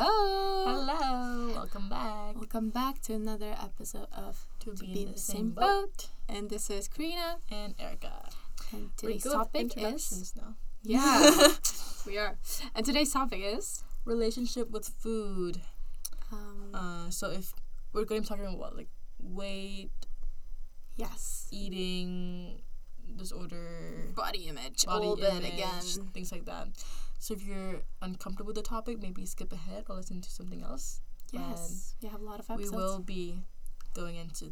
Hello. Hello, welcome back Welcome back to another episode of to To be, Be in the Same Boat. And this is Karina. And Erica. And We're today's topic is now. Yeah. we are. And today's topic is Relationship with food. um Uh, so if we're going to be talking about what, like weight, yes. eating disorder, Body image. body a little image, again. things like that. So if you're uncomfortable with the topic, maybe skip ahead or listen to something else. Yes. We have a lot of episodes. We will be going into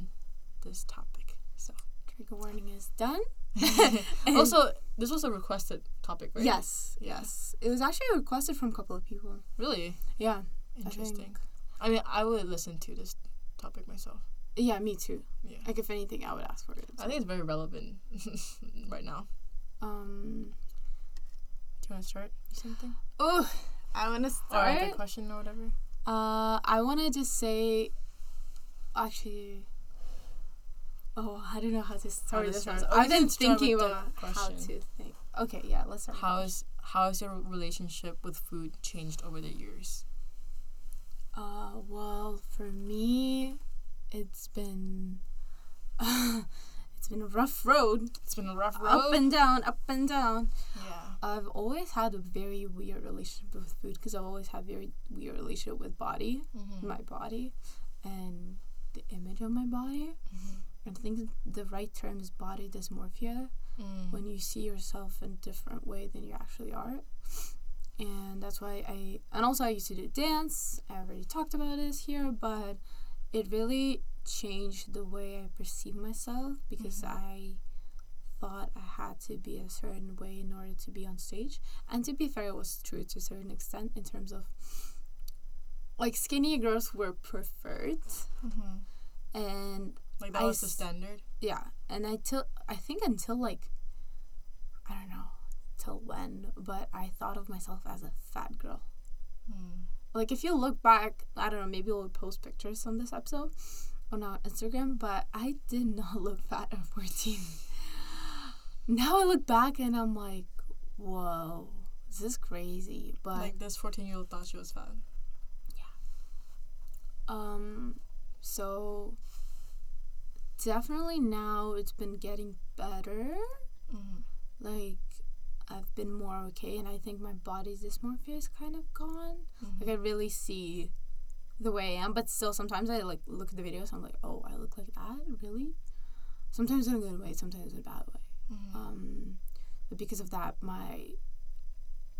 this topic. So Trigger warning is done. also, this was a requested topic, right? Yes. Yes. It was actually requested from a couple of people. Really Yeah. interesting. I mean, I would listen to this topic myself. Yeah, me too. Yeah. Like if anything I would ask for it. I think it's very relevant right now. um Do you want to start something? Oh I wanna Or start. like a question or whatever? Uh, I want to just say, actually, oh, I don't know how to start to this start. one. Oh, I've been thinking about how to think. Okay, yeah, let's start. the How is how has your relationship with food changed over the years? Uh, well, for me, it's been, it's been a rough road, It's been a rough road. up and down, up and down. yeah. I've always had a very weird relationship with food because I've always had very weird relationship with body, Mm-hmm. my body, and the image of my body. I think the right term is body dysmorphia Mm. when you see yourself in a different way than you actually are. And that's why I, and also I used to do dance. I already talked about this here, but it really changed the way I perceive myself because Mhm. I thought I had to be a certain way in order to be on stage. And to be fair, it was true to a certain extent in terms of like skinny girls were preferred hmm and Like that I was the standard. yeah and i till i think until like i don't know till when but i thought of myself as a fat girl Mm. like if you look back i don't know maybe we'll post pictures on this episode on our instagram but i did not look fat at 14 now i look back and i'm like whoa this is crazy but Like this fourteen year old thought she was fat. Yeah. Um, so definitely now it's been getting better. Mm-hmm. Like I've been more okay, and I think my body dysmorphia is kind of gone. Like I really see the way I am, but still sometimes I like look at the videos. I'm like, oh, I look like that, really. Sometimes in a good way, sometimes in a bad way. Mm-hmm. Um, but because of that, my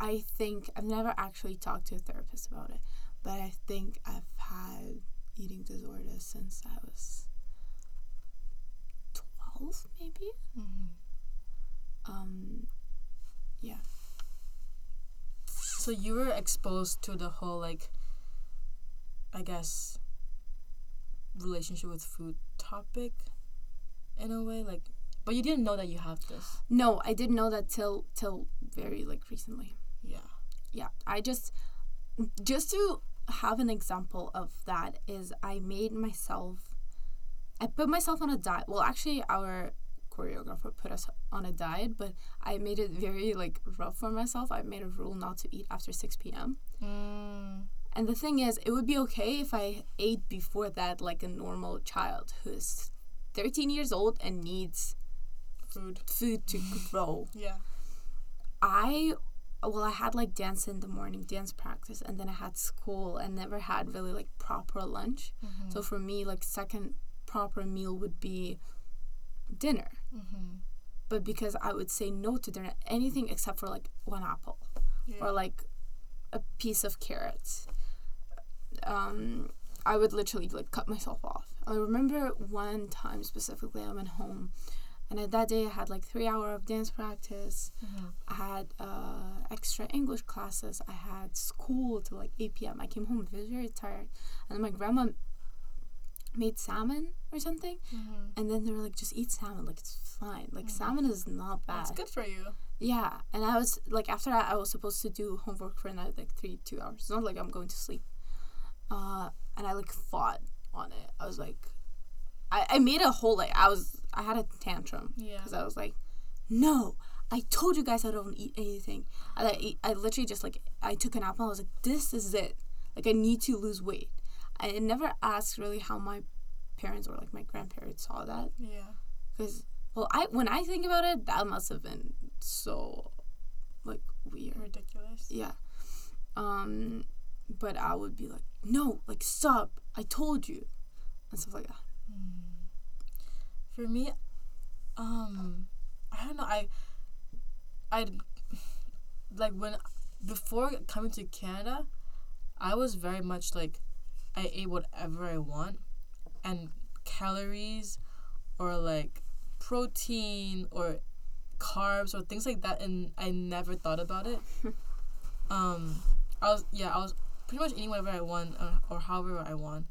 I think I've never actually talked to a therapist about it, but I think I've had eating disorders since I was twelve, maybe. Mm-hmm. Um, yeah. So you were exposed to the whole like, I guess, relationship with food topic, in a way, like, but you didn't know that you have this. No, I didn't know that till till very like recently. Yeah. yeah i just just to have an example of that is i made myself i put myself on a diet well actually our choreographer put us on a diet but i made it very like rough for myself i made a rule not to eat after 6 p.m Mm. And the thing is it would be okay if i ate before that like a normal child who's 13 years old and needs Food. food to grow Yeah. I well, I had like dance in the morning, dance practice, and then I had school and never had really like proper lunch. Mm-hmm. So for me, like second proper meal would be dinner. Mm-hmm. But because I would say no to dinner, anything except for like one apple Yeah. or like a piece of carrot, um, I would literally like cut myself off. I remember one time specifically, I went home, and at that day I had like three hour of dance practice. Mhm. I had uh, extra English classes. I had school till like 8 p.m. I came home very, very tired. And then my grandma made salmon or something. Mhm. And then they were like, just eat salmon. Like, it's fine. Like, Mhm. salmon is not bad. That's good for you. Yeah. And I was, like, after that, I was supposed to do homework for another, like, three, two hours. It's not like I'm going to sleep. Uh, and I, like, fought on it. I was like, I, I made a whole, like, I was, I had a tantrum Yeah. because I was like, no, I told you guys I don't eat anything. I, I, eat, I literally just like I took an apple. I was like, this is it. Like I need to lose weight. I never asked really how my parents or like my grandparents saw that Yeah. because well I when I think about it that must have been so like weird. Ridiculous. Yeah. Um, but I would be like, no, like stop. I told you, and stuff like that. For me, um, I don't know. I, I, like when before coming to Canada, I was very much like, I ate whatever I want, and calories, or like protein or carbs or things like that, and I never thought about it. um, I was yeah, I was pretty much eating whatever I want or, or however I want.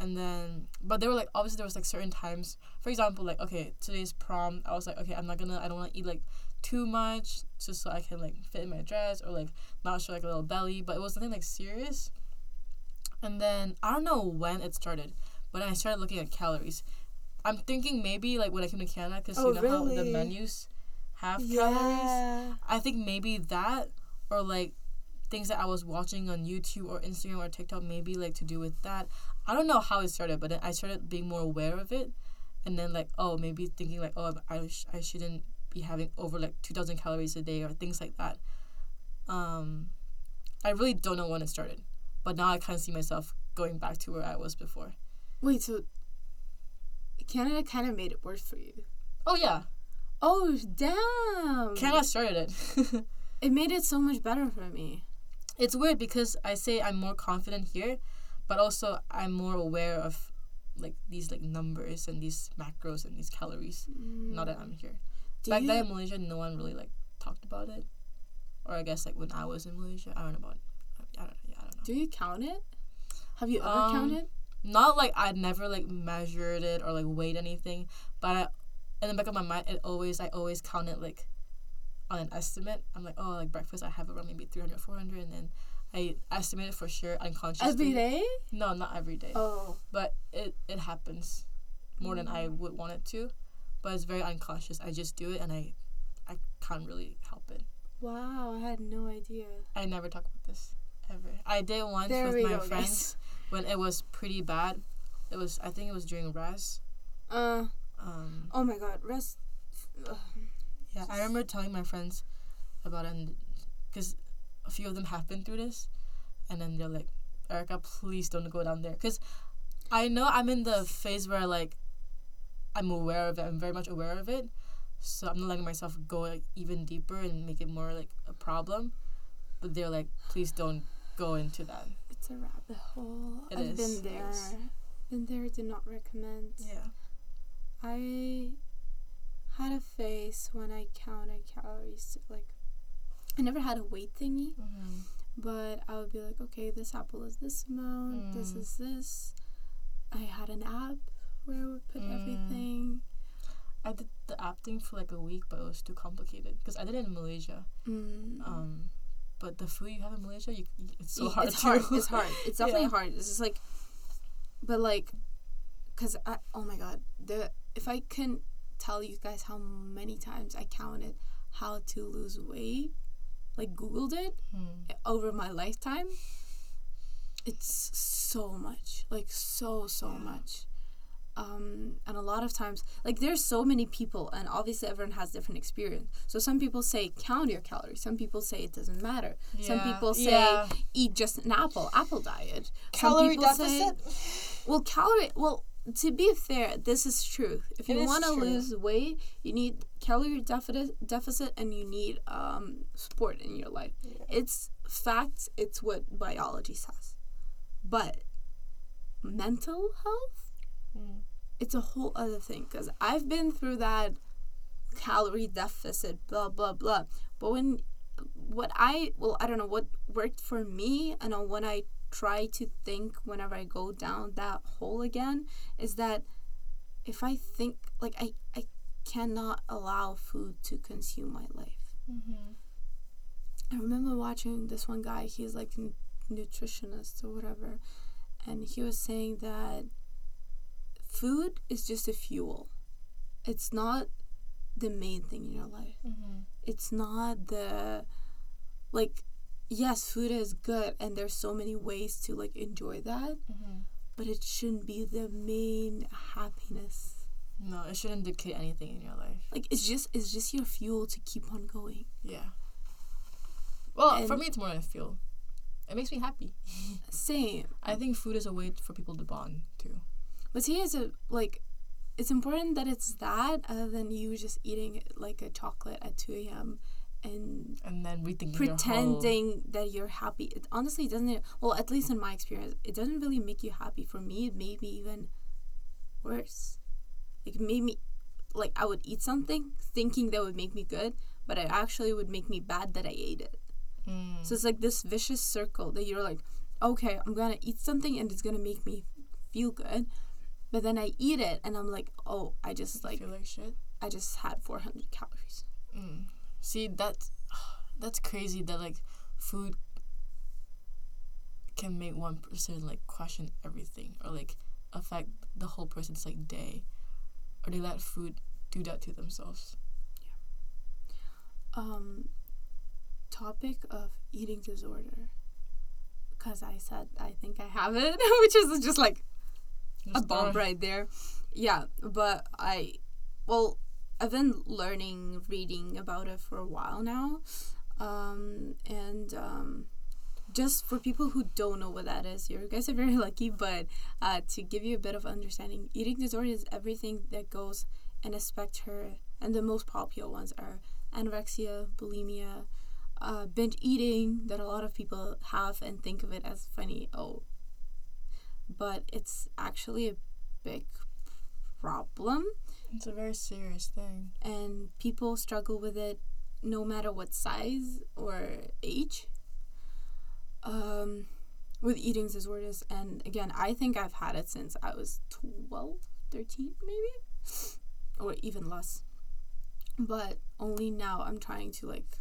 And then but there were like obviously there was like certain times for example like okay today's prom i was like okay i'm not gonna i don't want to eat like too much just so i can like fit in my dress or like not show like a little belly but it was nothing like serious. And then i don't know when it started but i started looking at calories. I'm thinking maybe like when i came to canada because Oh, you know how the menus have calories? I think maybe that or like things that I was watching on YouTube or Instagram or TikTok maybe like to do with that. I don't know how it started, but then I started being more aware of it, and then like oh maybe thinking like oh I sh- I shouldn't be having over like two thousand calories a day or things like that. Um, I really don't know when it started, but now I kind of see myself going back to where I was before. Wait, so Canada kind of made it worse for you? Oh yeah, Oh damn! Canada started it. It made it so much better for me. It's weird because I say I'm more confident here, but also I'm more aware of like these like numbers and these macros and these calories. Now that I'm here. Do Back then in Malaysia, no one really like talked about it, or I guess like when I was in Malaysia, I don't know about. I don't. Know, yeah, I don't know. do you count it? Have you ever Um, counted? Not like I'd never like measured it or like weighed anything, but I, in the back of my mind, it always I always count it like on an estimate. I'm like, oh, like breakfast, I have around maybe 300, 400, and then I estimate it for sure unconsciously. Every day? No, not every day. Oh, but it it happens more than I would want it to, but it's very unconscious. I just do it and I I can't really help it. wow! I had no idea. I never talk about this ever. I did once There with my go, friends when it was pretty bad. It was I think it was during res. Uh, Um, oh my God, rest. Ugh. Yeah, I remember telling my friends about it, because a few of them have been through this, and then they're like, "Erica, please don't go down there," because I know I'm in the phase where like I'm aware of it. I'm very much aware of it, so I'm not letting myself go like, even deeper and make it more like a problem. But they're like, "Please don't go into that." It's a rabbit hole. It I've is, been there. Been there. Do not recommend. Yeah. I had a face when I counted calories. Like, I never had a weight thingy, Mm-hmm. but I would be like, okay, this apple is this amount. This Mm. is this. I had an app where I would put Mm. everything. I did the app thing for like a week, but it was too complicated because I did it in Malaysia. Mm. Um, but the food you have in Malaysia, you, it's so hard. It's hard. It's hard. It's definitely Yeah. hard. It's just like, but like, cause I oh my god, the if I can tell you guys how many times I counted how to lose weight, like Googled it Hmm. over my lifetime, it's so much, like so so Yeah. much. Um, and a lot of times, like there's so many people, and obviously everyone has different experience. So some people say count your calories. Some people say it doesn't matter. Some people say yeah. eat just an apple, apple diet. Calorie Some people say- deficit. well, calorie. Well, to be fair, this is truth. If It you want to lose weight, you need calorie deficit, deficit, and you need um, sport in your life. Yeah. It's facts. It's what biology says. But mental health, Mm. it's a whole other thing. Because I've been through that calorie deficit, blah blah blah. But when what I well, I don't know what worked for me, and when I try to think whenever I go down that hole again, is that if I think like I I cannot allow food to consume my life. Mm-hmm. I remember watching this one guy. He's like n- nutritionist or whatever, and he was saying that food is just a fuel. It's not the main thing in your life. Mm-hmm. It's not the like yes, food is good and there's so many ways to like enjoy that, Mm-hmm. but it shouldn't be the main happiness. No, it shouldn't dictate anything in your life. Like it's just it's just your fuel to keep on going. Yeah. Well, for me, it's more than fuel. It makes me happy. Same. I think food is a way for people to bond too. But see, it's a like, it's important that it's that other than you just eating like a chocolate at two a.m. and And then rethinking pretending that you're happy. It honestly doesn't. Well, at least in my experience, it doesn't really make you happy. For me, it made me even worse. Like it made me, like I would eat something thinking that would make me good, but it actually would make me bad that I ate it. Mm. So it's like this vicious circle that you're like, okay, I'm gonna eat something and it's gonna make me feel good, but then I eat it and I'm like, oh, I just like like. I just had 400 calories. Mm. See, that's that's crazy that like food can make one person like question everything or like affect the whole person's like day, or they let food do that to themselves. Um, topic of eating disorder. Because I said I think I have it, which is just like a Just bomb right there. Yeah, but I, well, I've been learning, reading about it for a while now. Um, and um, just for people who don't know what that is, you guys are very lucky. But uh, to give you a bit of understanding, eating disorder is everything that goes in a spectrum, and the most popular ones are anorexia, bulimia, uh, binge eating that a lot of people have and think of it as funny. Oh, but it's actually a big problem It's a very serious thing. and people struggle with it no matter what size or age. Um, with eating disorders. And again i think i've had it since i was 12 13 maybe? Or even less. But only now i'm trying to like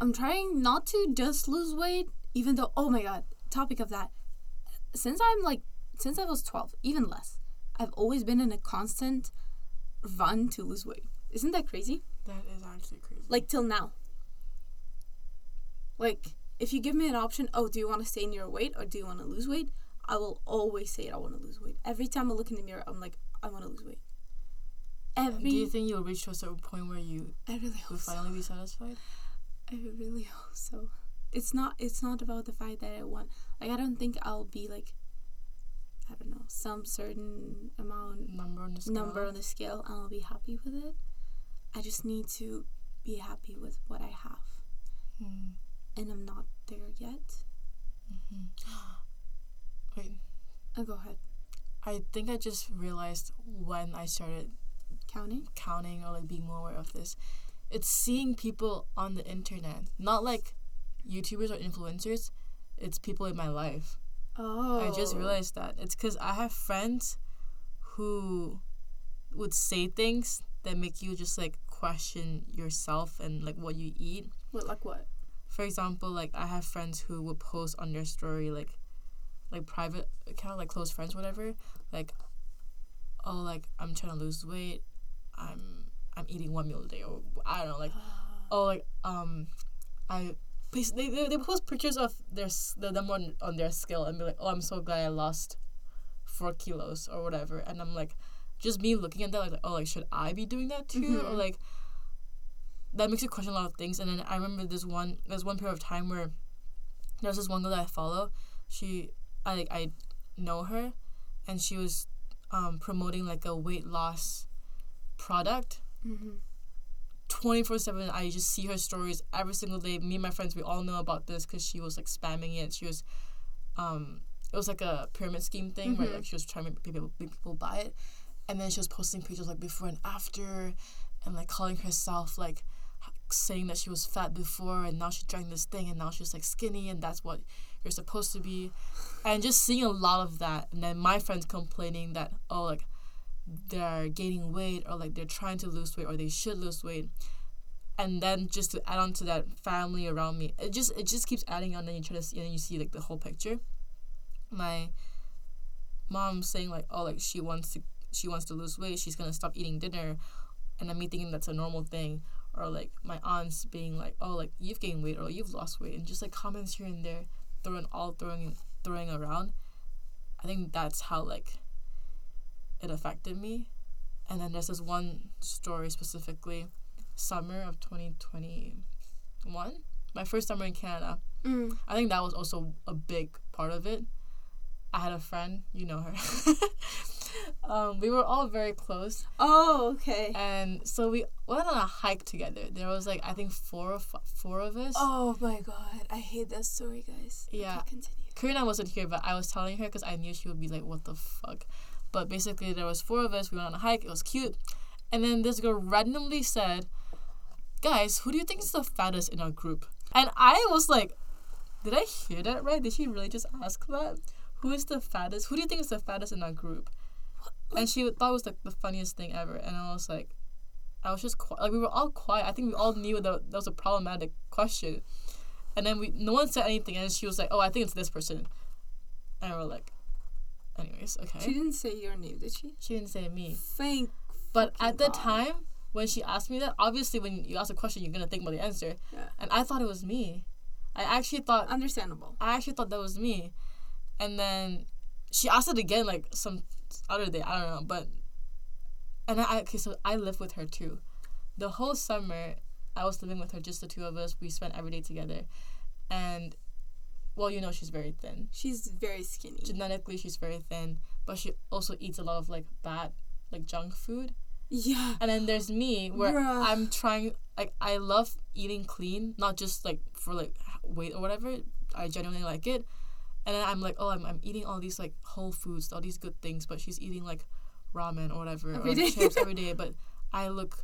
i'm trying not to just lose weight even though oh my god topic of that. Since i'm like since i was 12 even less i've always been in a constant run to lose weight. Isn't that crazy? That is actually crazy. like till now. Like if you give me an option oh do you want to stay in your weight or do you want to lose weight? I will always say i want to lose weight. Every time i look in the mirror i'm like i want to lose weight. Every Do you think you'll reach to a certain point where you i really will hope so. finally be satisfied? i really hope so. It's not it's not about the fact that i want like i don't think i'll be like i don't know some certain amount Number on the scale. number on the scale and I'll be happy with it. I just need to be happy with what I have. Hmm. And I'm not there yet. Mhm. Wait, Oh, go ahead. I think I just realized when I started Counting? counting or like being more aware of this. It's seeing people on the internet, not like YouTubers or influencers. It's people in my life. Oh. I just realized that. It's because I have friends who would say things that make you just like question yourself and like what you eat. What, like what? For example, like I have friends who would post on their story like like private account, like close friends, whatever. Like, oh, like I'm trying to lose weight. I'm I'm eating one meal a day, or I don't know, like oh, like um, I they they, they post pictures of their the them on on their scale and be like, oh, I'm so glad I lost four kilos or whatever, and I'm like, just me looking at that like, oh, like should I be doing that too, or Mhm. like that makes you question a lot of things. And then I remember this one there's one period of time where there's this one girl that I follow. She I like I know her, and she was um, promoting like a weight loss product Mm-hmm. 24 7 i just see her stories every single day. Me and my friends we all know about this because she was like spamming it. She was um it was like a pyramid scheme thing where Mhm. like she was trying to make people, make people buy it. And then she was posting pictures like before and after and like calling herself like saying that she was fat before and now she's trying this thing and now she's like skinny and that's what you're supposed to be. And just seeing a lot of that and then my friends complaining that oh like they're gaining weight or like they're trying to lose weight or they should lose weight. And then just to add on to that family around me it just it just keeps adding on and you try to see and you see like the whole picture. My mom saying like oh like she wants to she wants to lose weight. She's gonna stop eating dinner. And me thinking that's a normal thing or like my aunts being like, "Oh, like you've gained weight or you've lost weight," and just like comments here and there, throwing all throwing throwing around. I think that's how like it affected me. And then there's this one story specifically, summer of twenty twenty one, my first summer in Canada. Mm. I think that was also a big part of it. I had a friend, you know her. um, we were all very close, Oh, okay. and so we went on a hike together. There was like I think four of four of us. Oh my god, I hate that story, guys. Yeah. Okay, continue. Karina wasn't here, but I was telling her because I knew she would be like, "What the fuck?" But basically, there was four of us. We went on a hike. It was cute, and then this girl randomly said, "Guys, who do you think is the fattest in our group?" And I was like, "Did I hear that right? Did she really just ask that? Who is the fattest? Who do you think is the fattest in our group?" And she thought it was like the funniest thing ever, and I was like, I was just like we were all quiet. I think we all knew that that was a problematic question. And then we no one said anything and she was like, Oh, I think it's this person. And we're like anyways, okay. She didn't say your name, did she? She didn't say me. Thank. But at the God. time when she asked me that, obviously when you ask a question you're gonna think about the answer. Yeah. And I thought it was me. I actually thought Understandable. I actually thought that was me. And then she asked it again like some other day, I don't know, but and I okay, so I lived with her too. The whole summer I was living with her, just the two of us. We spent every day together. And well, you know she's very thin. She's very skinny. Genetically she's very thin, but she also eats a lot of like bad like junk food. Yeah. And then there's me where Bruh. I'm trying like I love eating clean, not just like for like weight or whatever. I genuinely like it. And then I'm like, oh, I'm, I'm eating all these like whole foods, all these good things, but she's eating like ramen or whatever Every or chips every day. But I look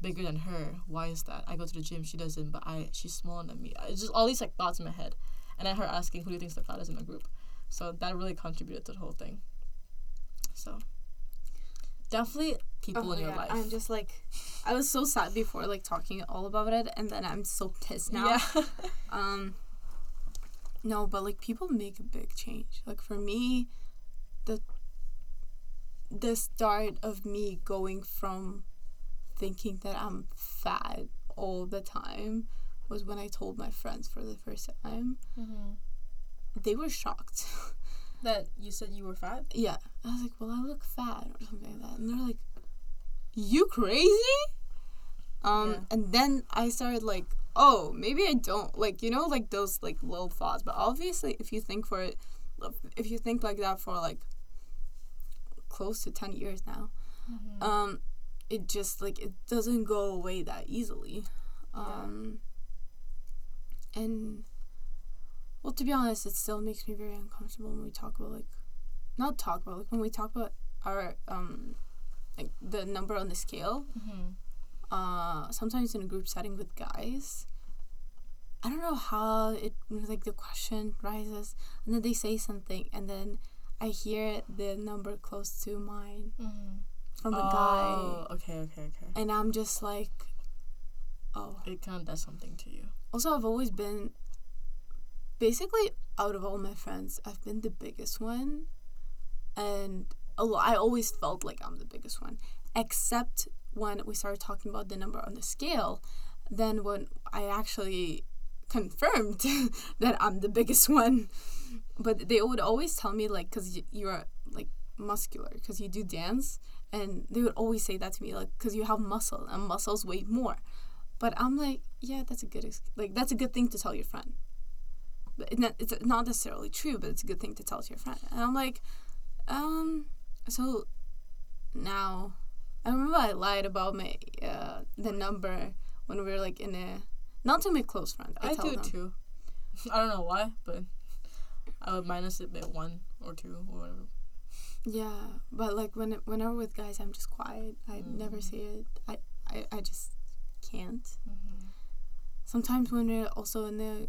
bigger than her. Why is that? I go to the gym, she doesn't, but I she's smaller than me. It's just all these like thoughts in my head, and then her asking who do you think's the fattest in the group. So that really contributed to the whole thing. So definitely people Oh in your yeah, life. I'm just like, I was so sad before, like talking all about it, and then I'm so pissed now. Yeah. Um, no, but like people make a big change. Like for me, the the start of me going from thinking that I'm fat all the time was when I told my friends for the first time. mm-hmm. They were shocked. That you said you were fat? yeah, I was like, "Well, I look fat" or something like that, and they're like, "You crazy?" Um, Yeah. and then I started like, "Oh, maybe I don't like you know like those like little thoughts." But obviously, if you think for it, if you think like that for like close to ten years now, Mm-hmm. um, it just like it doesn't go away that easily. Yeah. And well, to be honest, it still makes me very uncomfortable when we talk about like, not talk about like when we talk about our um, like the number on the scale. Mm-hmm. Uh, sometimes in a group setting with guys. I don't know how it like the question rises, and then they say something, and then I hear the number close to mine Mm-hmm. from a guy. oh, guy, okay, okay, okay. and I'm just like, oh. It kind of does something to you. Also, I've always been basically out of all my friends, I've been the biggest one, and I always felt like I'm the biggest one, except when we started talking about the number on the scale. Then when I actually confirmed that I'm the biggest one, but they would always tell me like, cause y- you're like muscular, cause you do dance, and they would always say that to me like, cause you have muscle and muscles weigh more. But I'm like, yeah, that's a good ex- like that's a good thing to tell your friend. But it not, it's not necessarily true, but it's a good thing to tell to your friend. And I'm like, um, so now I remember I lied about my uh, the number when we were like in a not to my close friend. I, I, do them. too. I don't know why, but I would minus it by one or two or whatever. Yeah, but like when whenever with guys, I'm just quiet. I never Mm. say it. I, I I just can't. Mm-hmm. sometimes when we're also in the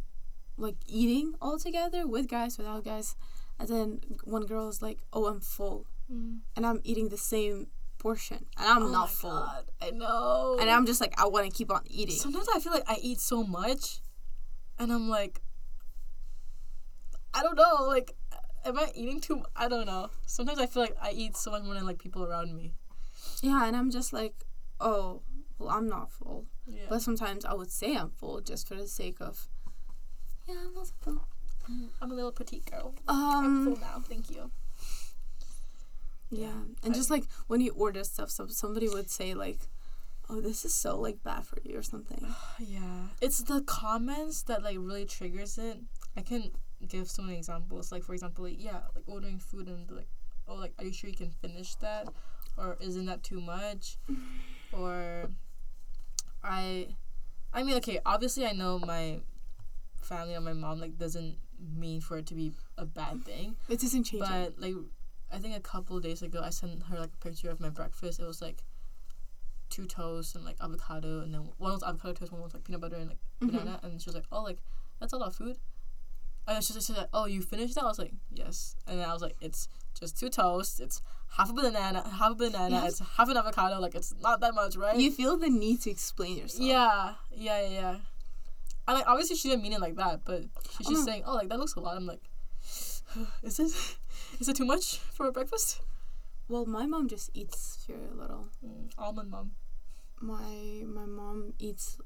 like eating all together with guys without guys and then one girl is like oh i'm full Mm. and i'm eating the same portion and i'm oh not full God, I know. and i'm just like i want to keep on eating Sometimes I feel like I eat so much, and I'm like, I don't know, like, am I eating too? I don't know. Sometimes I feel like I eat so much more than like people around me. yeah and i'm just like oh well, I'm not full. Yeah. But sometimes I would say I'm full just for the sake of, yeah, I'm also full. I'm a little petite girl. I'm Um, full now. Thank you. yeah, and I- just like when you order stuff, some somebody would say like, "Oh, this is so like bad for you" or something. Yeah, it's the comments that like really triggers it. I can give so many examples. Like for example, like yeah, like ordering food and like, oh, like are you sure you can finish that, or isn't that too much, or I, I mean, okay, obviously I know my family or my mom like doesn't mean for it to be a bad thing, It doesn't change. but like I think a couple of days ago I sent her like a picture of my breakfast. It was like two toasts and like avocado and then one was avocado toast, one was like peanut butter and like Mhm. banana and she was like, Oh like that's a lot of food. And she she said, Oh, you finished that? I was like, Yes. And then I was like, It's just two toasts, it's half a banana half a banana, it's half an avocado, like it's not that much, right? You feel the need to explain yourself. yeah, yeah, yeah, yeah. And like obviously she didn't mean it like that, but she's Oh, just no. saying, Oh like that looks a lot. I'm like Is it is it too much for a breakfast? Well, my mom just eats very little. Mm, almond mom. My my mom eats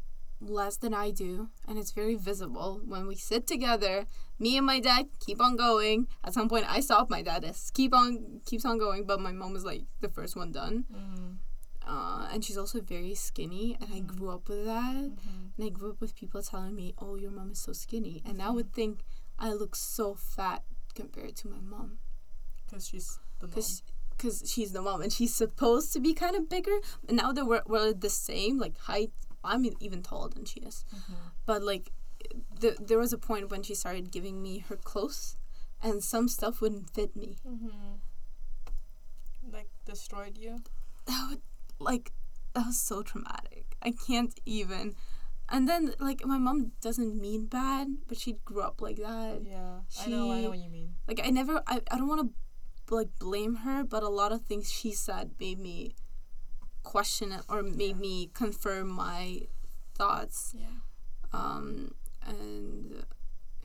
less than I do, and it's very visible when we sit together. Me and my dad keep on going. At some point, I stop. My dad is keep on keeps on going, but my mom is like the first one done. Mm, Uh, and she's also very skinny, and I grew up with that. mhm. And I grew up with people telling me, "Oh, your mom is so skinny," and I would think I look so fat compared to my mom. Cause she's the mom. because because she's the mom and she's supposed to be kind of bigger. And now that we're, we're the same, like height, I'm even taller than she is. Mhm. But like, th- there was a point when she started giving me her clothes, and some stuff wouldn't fit me. Mm-hmm. Like destroyed you. That would like that was so traumatic. I can't even. And then like my mom doesn't mean bad, but she grew up like that. Yeah, I know. I know what you mean. Like I never, I, I don't want to like blame her, but a lot of things she said made me question it or made me confirm my thoughts. Yeah. Um, and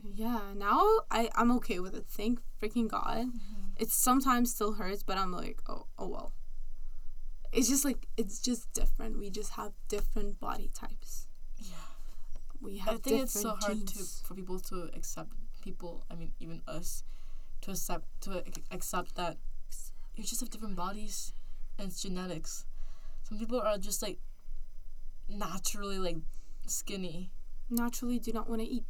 yeah, now I I'm okay with it. Thank freaking God. Mm-hmm. It sometimes still hurts, but I'm like, oh oh well. It's just like it's just different. We just have different body types. Yeah. We have I think it's so hard genes. to for people to accept people. I mean, even us, to accept to ac- accept that you just have different bodies, and it's genetics. Some people are just like naturally like skinny. naturally do not want to eat.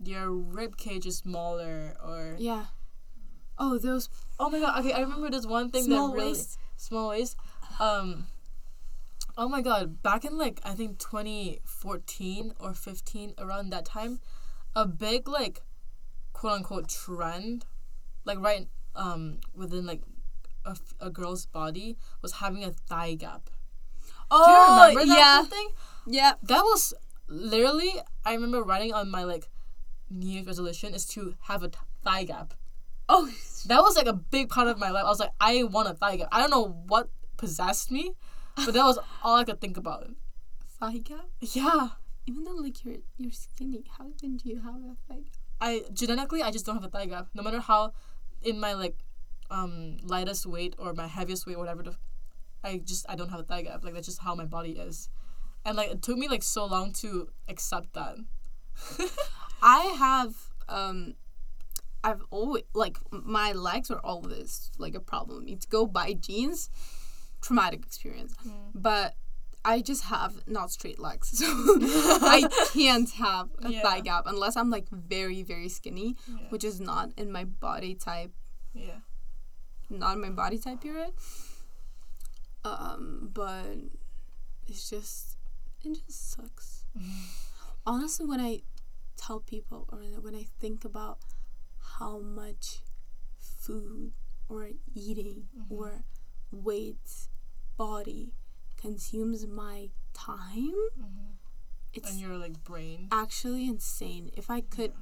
Their rib cage is smaller, or Yeah. Oh, those oh my god. Okay, I remember this one thing small that really waist. small waist. Um. Oh my god! Back in like I think 2014 or 15, around that time, a big like, quote unquote trend, like right um within like a, a girl's body was having a thigh gap. Oh, Do you oh, remember that yeah. thing? Yeah. That was literally I remember writing on my like New Year's resolution is to have a t- thigh gap. Oh, That was like a big part of my life. I was like, I want a thigh gap. I don't know what possessed me, but that was all I could think about. thigh gap. Yeah. Even though like you're you're skinny, how didn't you have a thigh gap? I genetically I just don't have a thigh gap. No matter how in my like um lightest weight or my heaviest weight, whatever the I just I don't have a thigh gap. Like that's just how my body is. And like it took me like so long to accept that. I have um I've always like my legs are always like a problem. To go buy jeans, traumatic experience. But I just have not straight legs, so I can't have a Yeah. thigh gap unless I'm like very very skinny, Yeah. which is not in my body type Yeah. Not my body type period. Um, but it's just it just sucks. Honestly, when I tell people or when I think about how much food or eating or weight, body consumes my time, Mhm. it's And your like brain. actually insane. If I could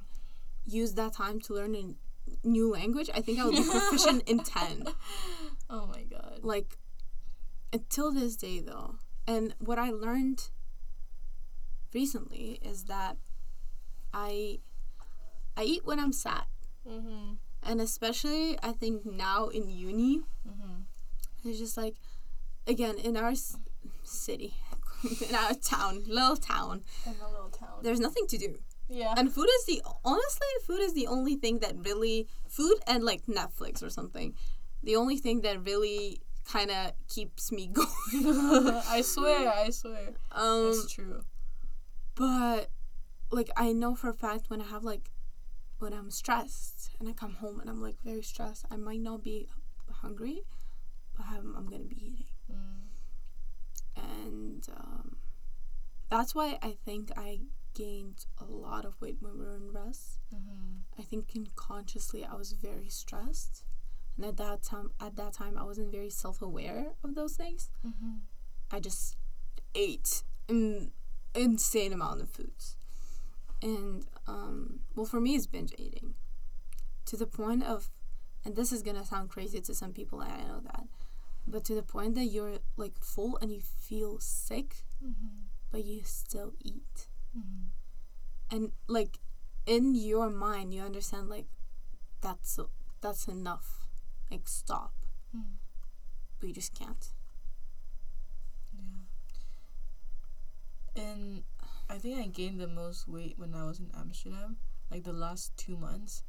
use that time to learn a new language, I think I would be proficient in 10. Oh my god. like until this day though and what i learned recently is that i i eat when i'm sad Mhm. and especially i think now in uni Mhm. it's just like again in our s- city in our town, little town, In a little town. there's nothing to do. Yeah. And food is the honestly, food is the only thing that really food and like Netflix or something, the only thing that really kind of keeps me going. I swear, I swear. um, it's true. but like I know for a fact when I have like when I'm stressed and I come home and I'm like very stressed, I might not be hungry, but I'm, I'm gonna be eating. Mm. and um, that's why I think I gained a lot of weight when we were in rest. Mm-hmm. I think unconsciously I was very stressed, and at that time, at that time, I wasn't very self-aware of those things. Mm-hmm. I just ate an insane amount of foods, and um, well, for me, it's binge eating, to the point of, and this is gonna sound crazy to some people, and I know that, but to the point that you're like full and you feel sick, Mm-hmm. but you still eat. Mm-hmm. and like in your mind you understand like that's that's enough like stop Mm. but you just can't Yeah. And I think I gained the most weight when I was in Amsterdam, like the last two months.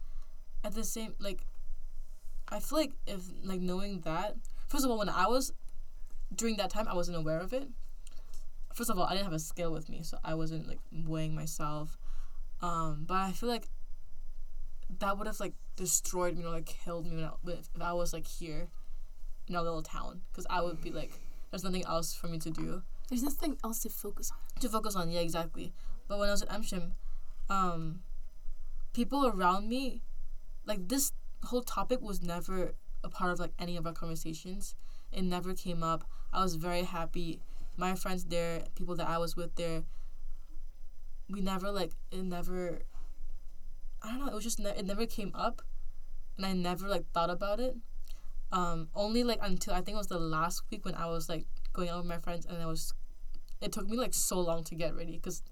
At the same, like, I feel like if like knowing that, first of all, when I was during that time, I wasn't aware of it. First of all, I didn't have a scale with me, so I wasn't like weighing myself. Um, but I feel like that would have like destroyed me or like killed me when I, if if I was like here in a little town, because I would be like, there's nothing else for me to do there's nothing else to focus on to focus on. Yeah, exactly. But when I was at Amsterdam, um, people around me, like this whole topic was never a part of like any of our conversations. It never came up. I was very happy. My friends there, people that I was with there, we never like it never. I don't know. It was just ne- it never came up, and I never like thought about it. Um, only like until I think it was the last week when I was like going out with my friends, and I was it took me like so long to get ready because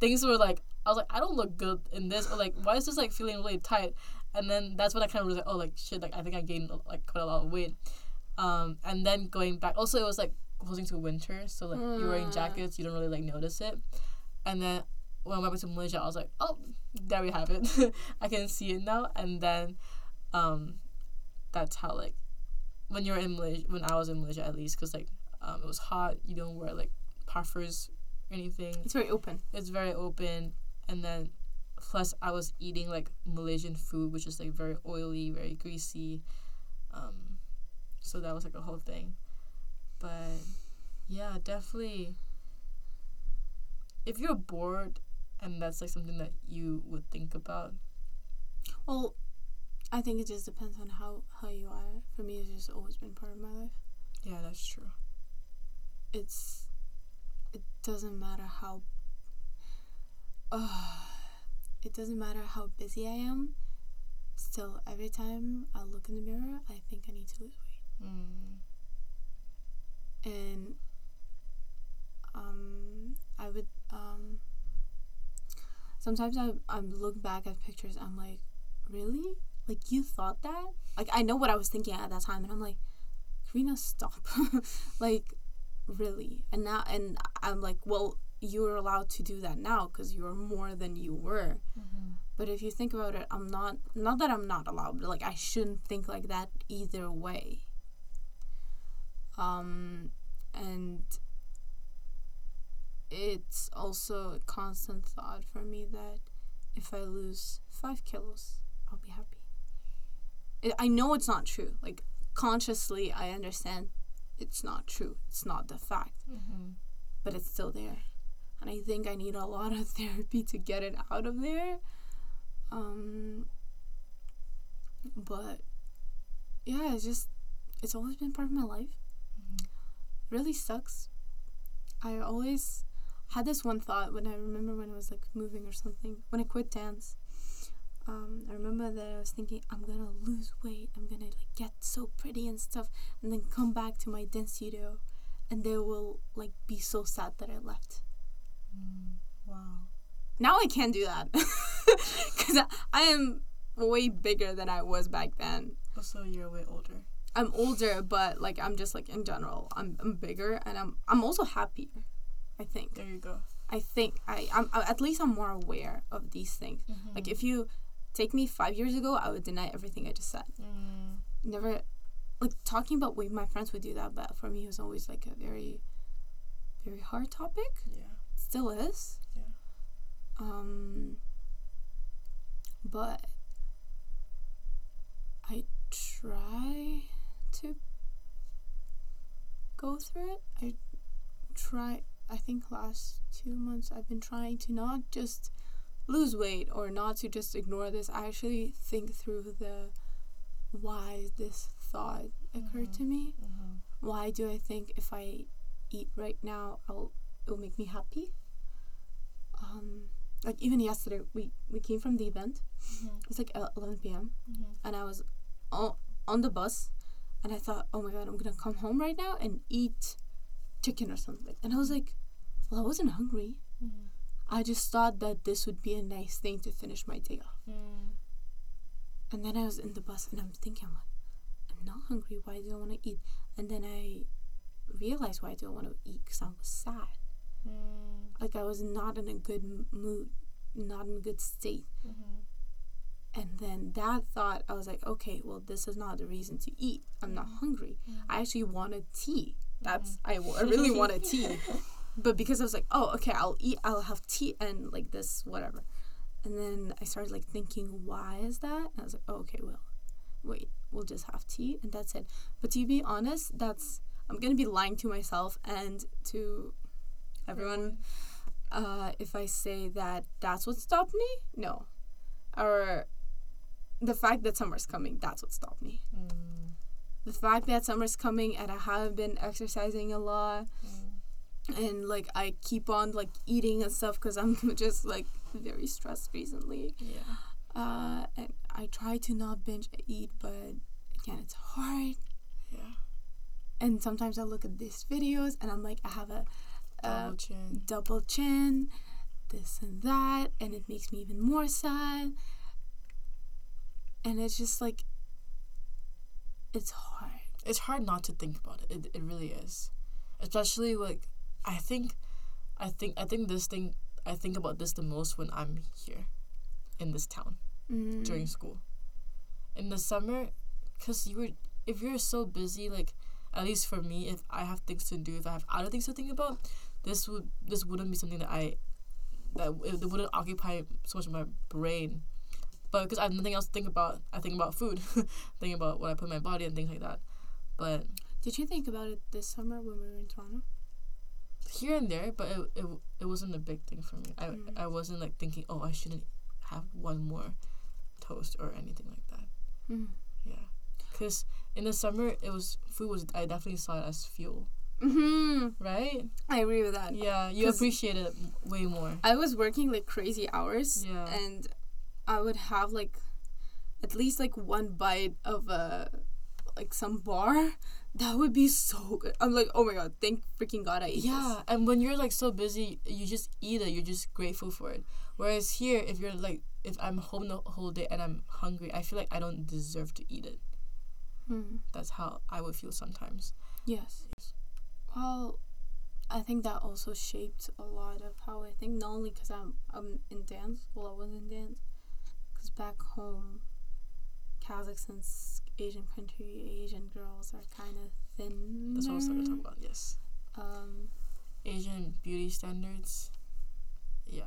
things were like I was like I don't look good in this or like why is this like feeling really tight and then that's when I kind of was like oh like shit like I think I gained like quite a lot of weight um and then going back also it was like closing to winter so like you're wearing Mm. jackets you don't really like notice it. And then when I went back to Malaysia I was like oh there we have it. I can see it now. And then um that's how like when you're in Malaysia when I was in Malaysia at least because like um, it was hot you don't wear like puffers or anything. It's very open. It's very open. And then plus i was eating like malaysian food which is like very oily very greasy. Um so that was like a whole thing but yeah definitely. If you're bored and that's like something that you would think about. Well I think it just depends on how how you are. For me it's just always been part of my life. Yeah that's true. It's it doesn't matter how uh, it doesn't matter how busy I am. Still every time I look in the mirror I think I need to lose weight. Mm. And um I would um sometimes I I look back at pictures I'm like really? Like you thought that? Like I know what I was thinking at that time and I'm like Karina stop. Like really? And now and I'm like well you're allowed to do that now because you're more than you were. Mm-hmm. but if you think about it I'm not not that I'm not allowed but like I shouldn't think like that either way um and it's also a constant thought for me that if I lose five kilos, I'll be happy. I know it's not true. Like, consciously, I understand it's not true. It's not the fact, Mm-hmm. but it's still there. And I think I need a lot of therapy to get it out of there. Um, but yeah, it's just, it's always been part of my life. Really sucks. I always had this one thought when I remember when I was like moving or something. When I quit dance, um, I remember that I was thinking I'm gonna lose weight. I'm gonna like get so pretty and stuff, and then come back to my dance studio, and they will like be so sad that I left. Mm. wow Now I can't do that because I, I am way bigger than I was back then. also you're way older I'm older, but like I'm just like in general, I'm I'm bigger and I'm I'm also happier. I think. There you go. I think I I'm at least I'm more aware of these things. Mm-hmm. Like if you take me five years ago, I would deny everything I just said. Mm, Never like talking about weight. My friends would do that, but for me, it was always like a very, very hard topic. yeah. Still is. Yeah. Um. But I try to go through it. I try. I think last two months I've been trying to not just lose weight or not to just ignore this. I actually think through the why this thought occurred to me. Mm-hmm. Why do I think if I eat right now, I'll it'll make me happy? Um, like even yesterday, we we came from the event. Mm-hmm. It was like uh, 11 p.m. Mm-hmm. and I was on on the bus, and I thought, oh my god, I'm gonna come home right now and eat chicken or something. And I was like, well, I wasn't hungry. Mm-hmm. I just thought that this would be a nice thing to finish my day off. Mm. And then I was in the bus and I'm thinking, I'm like, I'm not hungry. Why do I want to eat? And then I realized why I don't want to eat because I was sad. Mm. Like I was not in a good mood, not in a good state. Mm-hmm. And then that thought, I was like, okay, well, this is not the reason to eat. I'm not mm-hmm. hungry. I actually wanted tea. That's mm-hmm. I, w- I really wanted tea. But because I was like, oh, okay, I'll eat. I'll have tea and like this, whatever. And then I started like thinking, why is that? And I was like, oh, okay, well, wait, we'll just have tea and that's it. But to be honest, that's I'm gonna be lying to myself and to everyone mm-hmm. uh, if I say that that's what stopped me. No, or the fact that summer's coming. That's what stopped me. Mm. The fact that summer's coming and I haven't been exercising a lot Mm. and like I keep on like eating and stuff because I'm just like very stressed recently. Yeah. Uh, and I try to not binge eat, but again, it's hard. Yeah. And sometimes I look at these videos and I'm like, I have a, a Double chin. double chin, this and that, and it makes me even more sad. And it's just like, it's hard. It's hard not to think about it. It, it really is. Especially like I think I think I think this thing I think about this the most when I'm here in this town Mm. during school. In the summer cuz you were if you're so busy like at least for me if I have things to do if I have other things to think about this would this wouldn't be something that I that it wouldn't occupy so much of my brain but because I have nothing else to think about I think about food think about what I put in my body and things like that but Did you think about it this summer when we were in Toronto? here and there, but it, it, it wasn't a big thing for me. I, Mm. I wasn't like thinking, oh, I shouldn't have one more toast or anything like that. Mm. Yeah, because in the summer, it was food was I definitely saw it as fuel, hmm right? I agree with that. Yeah, you appreciate it way more. I was working like crazy hours, Yeah. and I would have like at least like one bite of a like some bar. That would be so good. I'm like, oh my god, thank freaking god I ate Yeah, and when you're like so busy, you just eat it. You're just grateful for it. Whereas here, if you're like, if I'm home the whole day and I'm hungry, I feel like I don't deserve to eat it. this. Hmm. That's how I would feel sometimes. Yes. Well, I think that also shaped a lot of how I think. Not only because I'm I'm in dance. Well, I was in dance. Because back home, Kazakhstan's Asian country, Asian girls are kind of thin. That's what I was going to talk about. Yes. Um. Asian beauty standards. Yeah.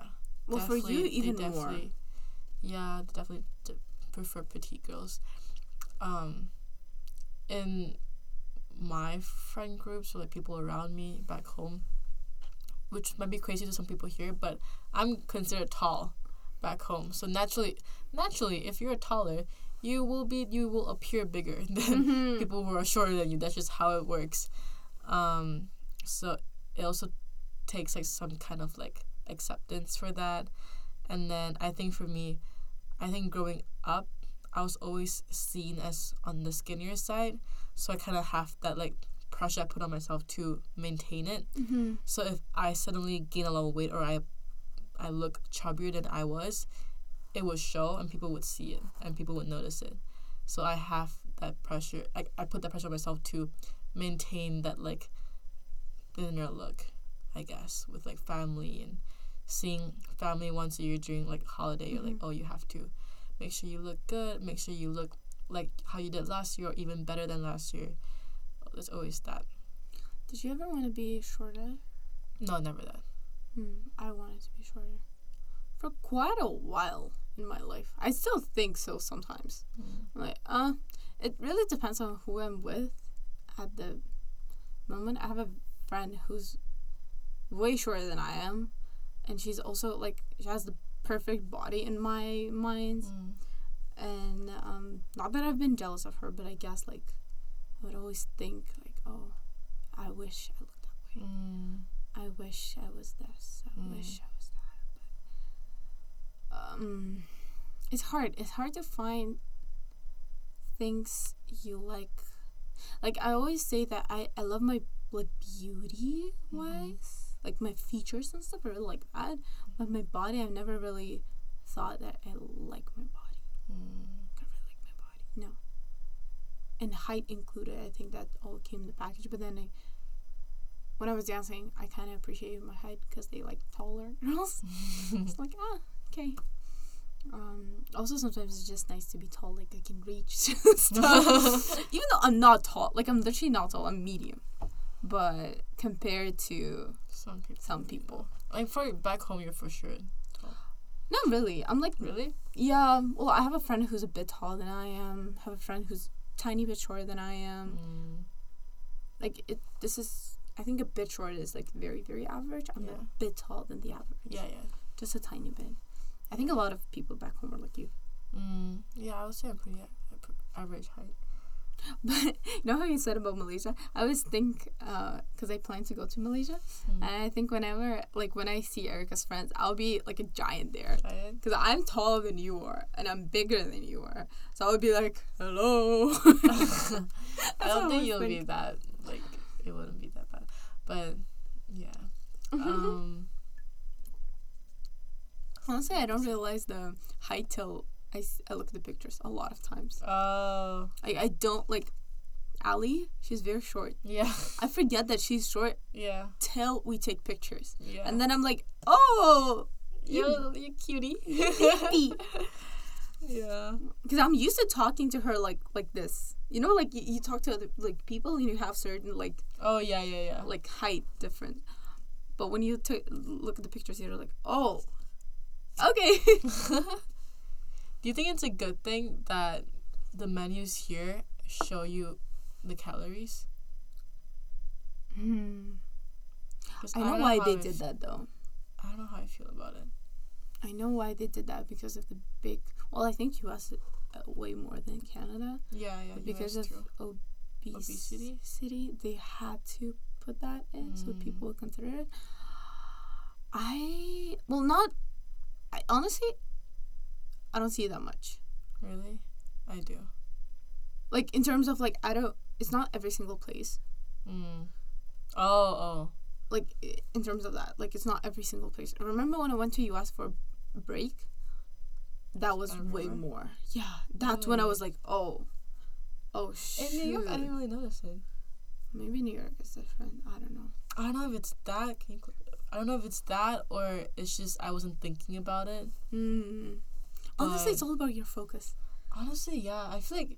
Well, for you, Definitely- even more. definitely- Yeah, they definitely d- prefer petite girls. Um, in my friend group, so like people around me back home, which might be crazy to some people here, but I'm considered tall back home. So naturally, naturally, if you're taller, you will be you will appear bigger than Mhm. people who are shorter than you. That's just how it works. Um, so it also takes like some kind of like acceptance for that. And then I think for me, I think growing up, I was always seen as on the skinnier side. So I kind of have that like pressure I put on myself to maintain it. Mhm. So if I suddenly gain a lot of weight or I I look chubbier than I was, it would show and people would see it and people would notice it. So I have that pressure. I, I put that pressure on myself to maintain that like thinner look. I guess, with like family and seeing family once a year during like holiday. You're like, Mhm. oh, you have to make sure you look good. Make sure you look like how you did last year or even better than last year. There's always that. Did you ever want to be shorter? No, never that. Hmm, I wanted to be shorter for quite a while in my life. I still think so sometimes. Mm. Like, uh, it really depends on who I'm with at the moment. I have a friend who's way shorter than I am, and she's also like she has the perfect body in my mind. Mm. And um, not that I've been jealous of her, but I guess like I would always think like, oh, I wish I looked that way. Mm. I wish I was this. I Mm. wish I was that. But um, it's hard. It's hard to find things you like. Like I always say that I I love my like beauty wise, like my features and stuff. I really like that. But my body, I've never really thought that I like my body. Mm. I really like my body. No. And height included. I think that all came in the package. But then I, when I was dancing, I kind of appreciated my height because they like taller girls. it's like ah okay. Um, also, sometimes it's just nice to be tall. Like I can reach stuff. Even though I'm not tall, like I'm literally not tall. I'm medium. But compared to Some people. some people, Like for back home, you're for sure. tall. not really. I'm like Really? yeah. Well, I have a friend who's a bit taller than I am. have a friend who's tiny bit shorter than I am. Mm. like it this is I think a bit short is like very very average. I'm Yeah. a bit taller than the average. Yeah, yeah. Just a tiny bit. I think a lot of people back home are like you. Mm. Yeah, I would say I'm pretty a- average height. But you know how you said about Malaysia? I always think because I plan to go to Malaysia, Mm. and I think whenever like when I see Erica's friends, I'll be like a giant there. Because I'm taller than you are, and I'm bigger than you are. So I would be like, hello. I That's what I don't think you'll be that like it wouldn't be that but yeah. Um, Honestly, I don't realize the height till I, I look at the pictures a lot of times. oh I, I don't like Ali. She's very short. yeah, I forget that she's short yeah, till we take pictures, yeah. and then I'm like, oh, you you cutie. yeah. because I'm used to talking to her like like this. You know, like you, you talk to other like people and you have certain like Oh yeah, yeah, yeah. like height difference. But when you t- look at the pictures, you're like, oh, okay. Do you think it's a good thing that the menus here show you the calories? hmm. 'Cause I don't know why they I did f- that though. I don't know how I feel about it. I know why they did that because of the big. Well, I think you U.S. Uh, way more than Canada Yeah, yeah. because US of too. obesity. Obesity? they had to put that in so Mm. people would consider it. I well not. I honestly, I don't see it that much. Really, I do. Like in terms of like I don't. It's not every single place. Mm. Oh, oh. Like in terms of that, like it's not every single place. I remember when I went to U.S. for a break. That was way more. Yeah, that's when I was like, oh, oh In. New York, I didn't really notice it. Maybe New York is different. I don't know. I don't know if it's that. Can you, I don't know if it's that or it's just I wasn't thinking about it. Mm. Honestly, it's all about your focus. Honestly, yeah, I feel like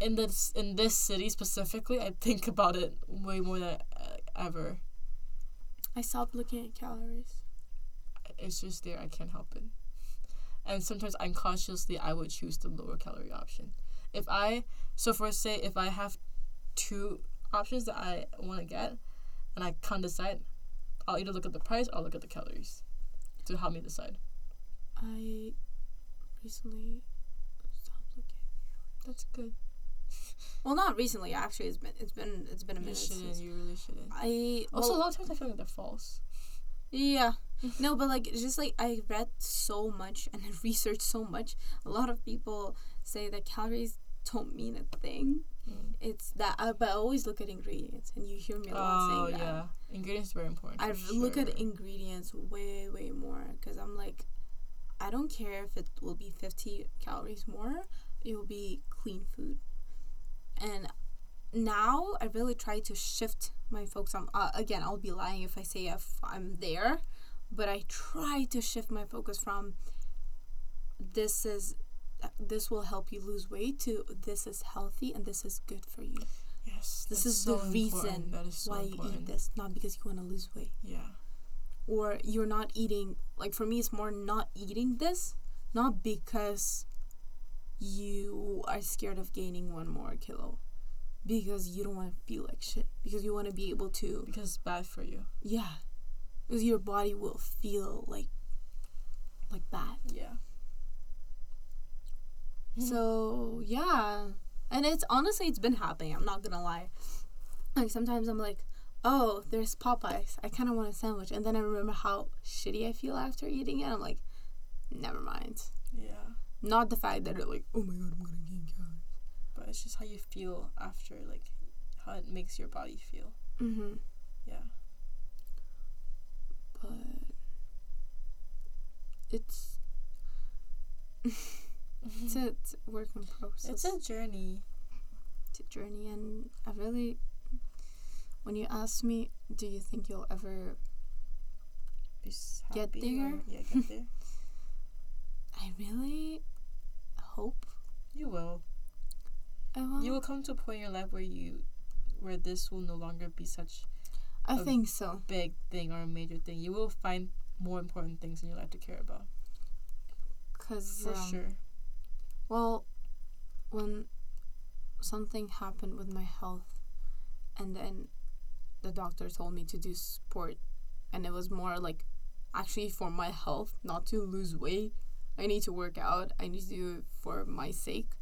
in this in this city specifically, I think about it way more than uh, ever. I stopped looking at calories. It's just there. I can't help it. And sometimes unconsciously, I would choose the lower calorie option. If I so for say if I have two options that I want to get, and I can't decide, I'll either look at the price or I'll look at the calories to help me decide. I recently stopped looking. That's good. Well, not recently. Actually, it's been it's been it's been a You minute shouldn't. since You really shouldn't. I Also, a lot of times I feel like they're false. Yeah. No, but like just like I read so much and I researched so much. A lot of people say that calories don't mean a thing. Mm. It's that, I, but I always look at ingredients, and you hear me a lot Oh saying that. yeah, ingredients are very important. I for look at ingredients way way more because I'm like, I don't care if it will be 50 calories more. It will be clean food, and now I really try to shift my focus on. Uh, again, I'll be lying if I say if I'm there, but I try to shift my focus from this is this will help you lose weight to this is healthy and this is good for you. Yes. This is so the reason important. That is so why you important. eat this, not because you want to lose weight. Yeah. Or you're not eating like for me it's more not eating this, not because you are scared of gaining one more kilo. Because you don't want to feel like shit. Because you want to be able to Because it's bad for you. Yeah. Because your body will feel like like bad. Yeah. So yeah. And it's honestly it's been happening, I'm not gonna lie. Like sometimes I'm like, oh, there's Popeyes. I kinda want a sandwich and then I remember how shitty I feel after eating it. I'm like, never mind. Yeah. Not the fact that it like, oh my god, I'm gonna gain calories. But it's just how you feel after, like, how it makes your body feel. Mm-hmm. Yeah. But it's it's a, work in process. It's a journey. It's a journey and I really when you ask me, do you think you'll ever Get there? yeah, get there. I really hope you will. Will. You will come to a point in your life where you, where this will no longer be such I a- think so. big thing or a major thing. You will find more important things in your life to care about. Cause For um, sure. Well, when something happened with my health, and then the doctor told me to do sport, and it was more like actually for my health, not to lose weight. I need to work out. I need to do it for my sake.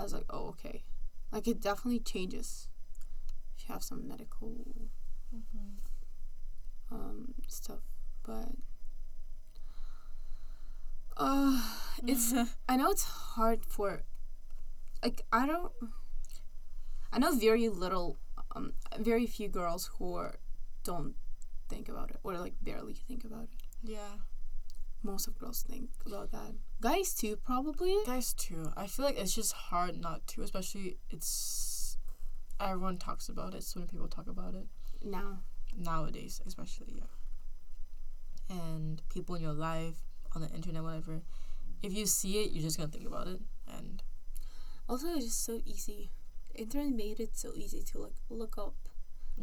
I was like, oh, okay. Like, it definitely changes if you have some medical Mm-hmm. um, stuff. But uh, it's I know it's hard for like I don't I know very little um very few girls who are don't think about it or like barely think about it. yeah. Most of girls think about that. Guys too, probably. Guys too. I feel like it's just hard not to, especially it's everyone talks about it. So many people talk about it Now. nowadays, especially yeah. And people in your life, on the internet, whatever. If you see it, you're just gonna think about it, and Also it's just so easy. Internet made it so easy to like look up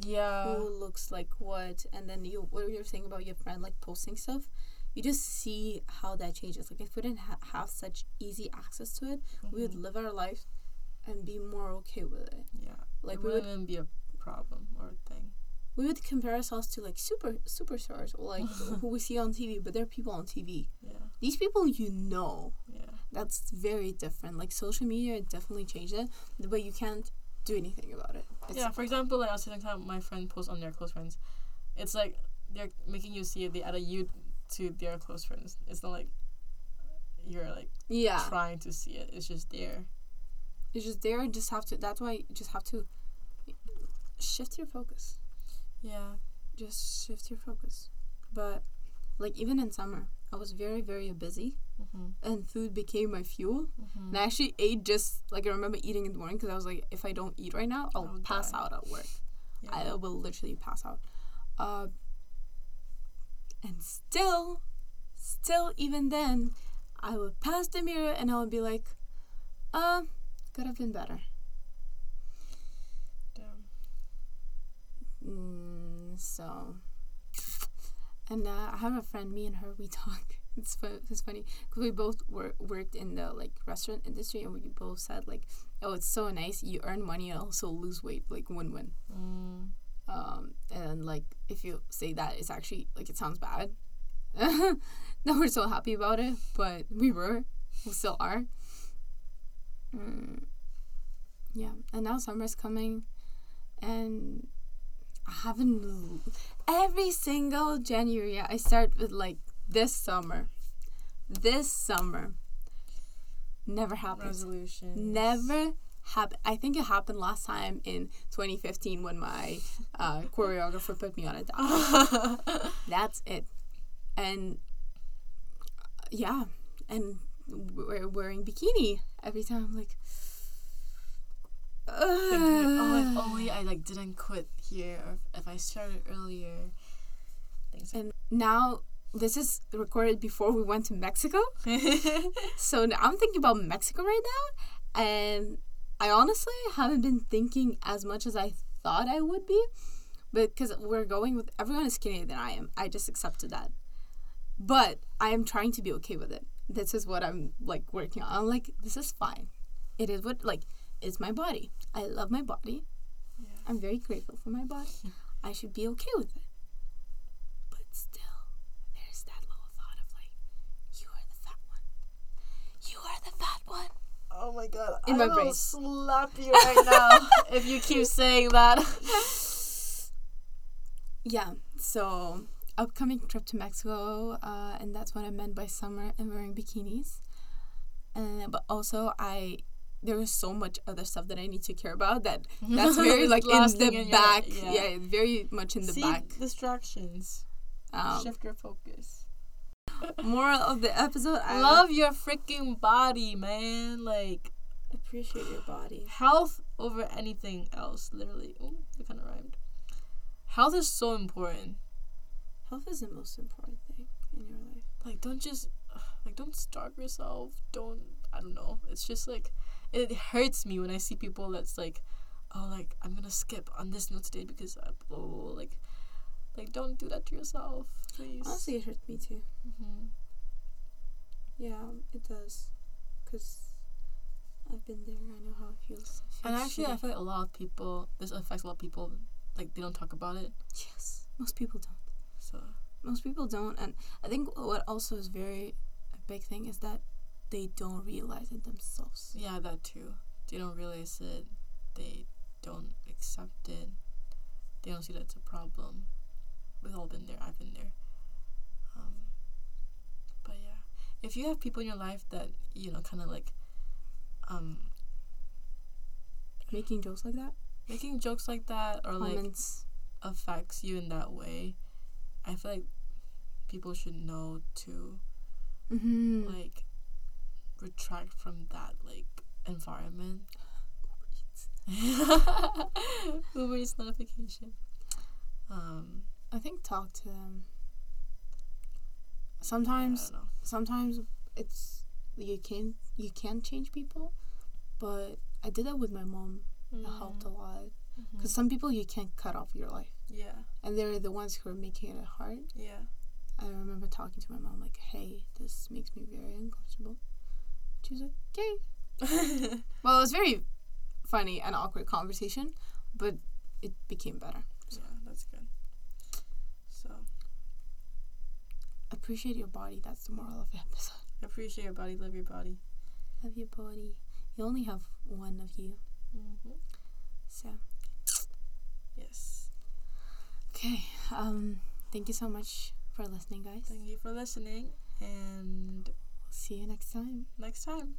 yeah, who looks like what and then you what you're saying about your friend like posting stuff you just see how that changes like if we didn't ha- have such easy access to it we would Mhm. live our life and be more okay with it yeah. like it we wouldn't would be a problem or a thing. we would compare ourselves to like super superstars or like who we see on tv but they're people on tv Yeah, these people you know yeah, that's very different like social media definitely changed it but you can't do anything about it It's- yeah. For example, like I was saying, time my friend posts on their close friends. It's like they're making you see it. They add a you to their close friends. It's not like you're like yeah trying to see it. It's just there. it's just there you just have to that's why you just have to shift your focus Yeah. just shift your focus. But like even in summer, I was very very busy, Mm-hmm. and food became my fuel. Mm-hmm. And I actually ate just like I remember eating in the morning because I was like, if I don't eat right now, I'll pass die. out at work. Yeah. I will literally pass out. Uh, and still, still even then, I would pass the mirror and I would be like, uh, could have been better. Damn. Mm, so, and uh, I have a friend. Me and her, we talk. It's fu- it's funny because we both wor- worked in the like restaurant industry, and we both said like, "Oh, it's so nice. You earn money and also lose weight. Like win win." Mm. Um, and like if you say that, it's actually like it sounds bad. that we're so happy about it, but we were, we still are. Mm, yeah, and now summer's coming, and I haven't. Every single January, I start with like this summer, this summer. Never happens. Resolution. Never happened. I think it happened last time in 2015 when my uh, choreographer put me on a diet. That's it. And uh, yeah, and we're wearing bikini every time. I'm like, Thinking like, oh, if only I like didn't quit here, or if, if I started earlier. Things like and now this is recorded before we went to Mexico. So now I'm thinking about Mexico right now, and I honestly haven't been thinking as much as I thought I would be, but because we're going with everyone is skinnier than I am. I just accepted that, but I am trying to be okay with it. This is what I'm like working on. I'm like, this is fine. It is what like it's my body. I love my body. Yeah. I'm very grateful for my body. I should be okay with it. But still, there's that little thought of like, you are the fat one. You are the fat one. Oh my god! In I my will brain. slap you right now if you keep saying that. Yeah. So upcoming trip to Mexico, uh, and that's what I meant by summer and wearing bikinis. And but also I there is so much other stuff that I need to care about that that's very like in the in your- back. yeah. yeah. very much in the See, back. distractions. Um, Shift your focus. Moral of the episode: I Love your freaking body, man. Like appreciate your body. health over anything else. Literally, Ooh, it kind of rhymed. Health is so important. Health is the most important thing in your life. Like, don't just like don't starve yourself. Don't I don't know. It's just like it hurts me when I see people that's like, oh, like I'm gonna skip on this note today because uh, I, blah, blah, blah. like, like don't do that to yourself, please. Honestly, it hurts me too. hmm Yeah, it does. Cause I've been there. I know how it feels. It And feels actually, I feel like a lot of people. This affects a lot of people. Like they don't talk about it. yes, most people don't. So Most people don't, and I think what also is very a big thing is that they don't realize it themselves. yeah, that too. They don't realize it. They don't accept it. They don't see that it's a problem. We've all been there. I've been there. Um, but yeah, if you have people in your life that you know, kind of like, um, Making jokes like that, making jokes like that, or like affects you in that way, I feel like people should know to Mm-hmm. like retract from that like environment. Uber Eats notification. Um, I think talk to them. Sometimes, sometimes it's you can you can change people, but I did that with my mom. It mm. helped a lot. Mm-hmm. Because some people you can't cut off your life, Yeah, and they're the ones who are making it hard. yeah. I remember talking to my mom like, "Hey, this makes me very uncomfortable." She was like, "Okay." Well, it was very funny and awkward conversation, but it became better. yeah, that's good. So Appreciate your body. That's the moral of the episode. appreciate your body, love your body. Love your body. You only have one of you, hmm so Yes. okay. Um, thank you so much for listening, guys. Thank you for listening, and See you next time. next time,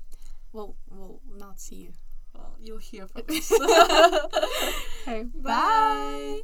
Well, we'll not see you. well, you'll hear from us. Okay. Bye. Bye.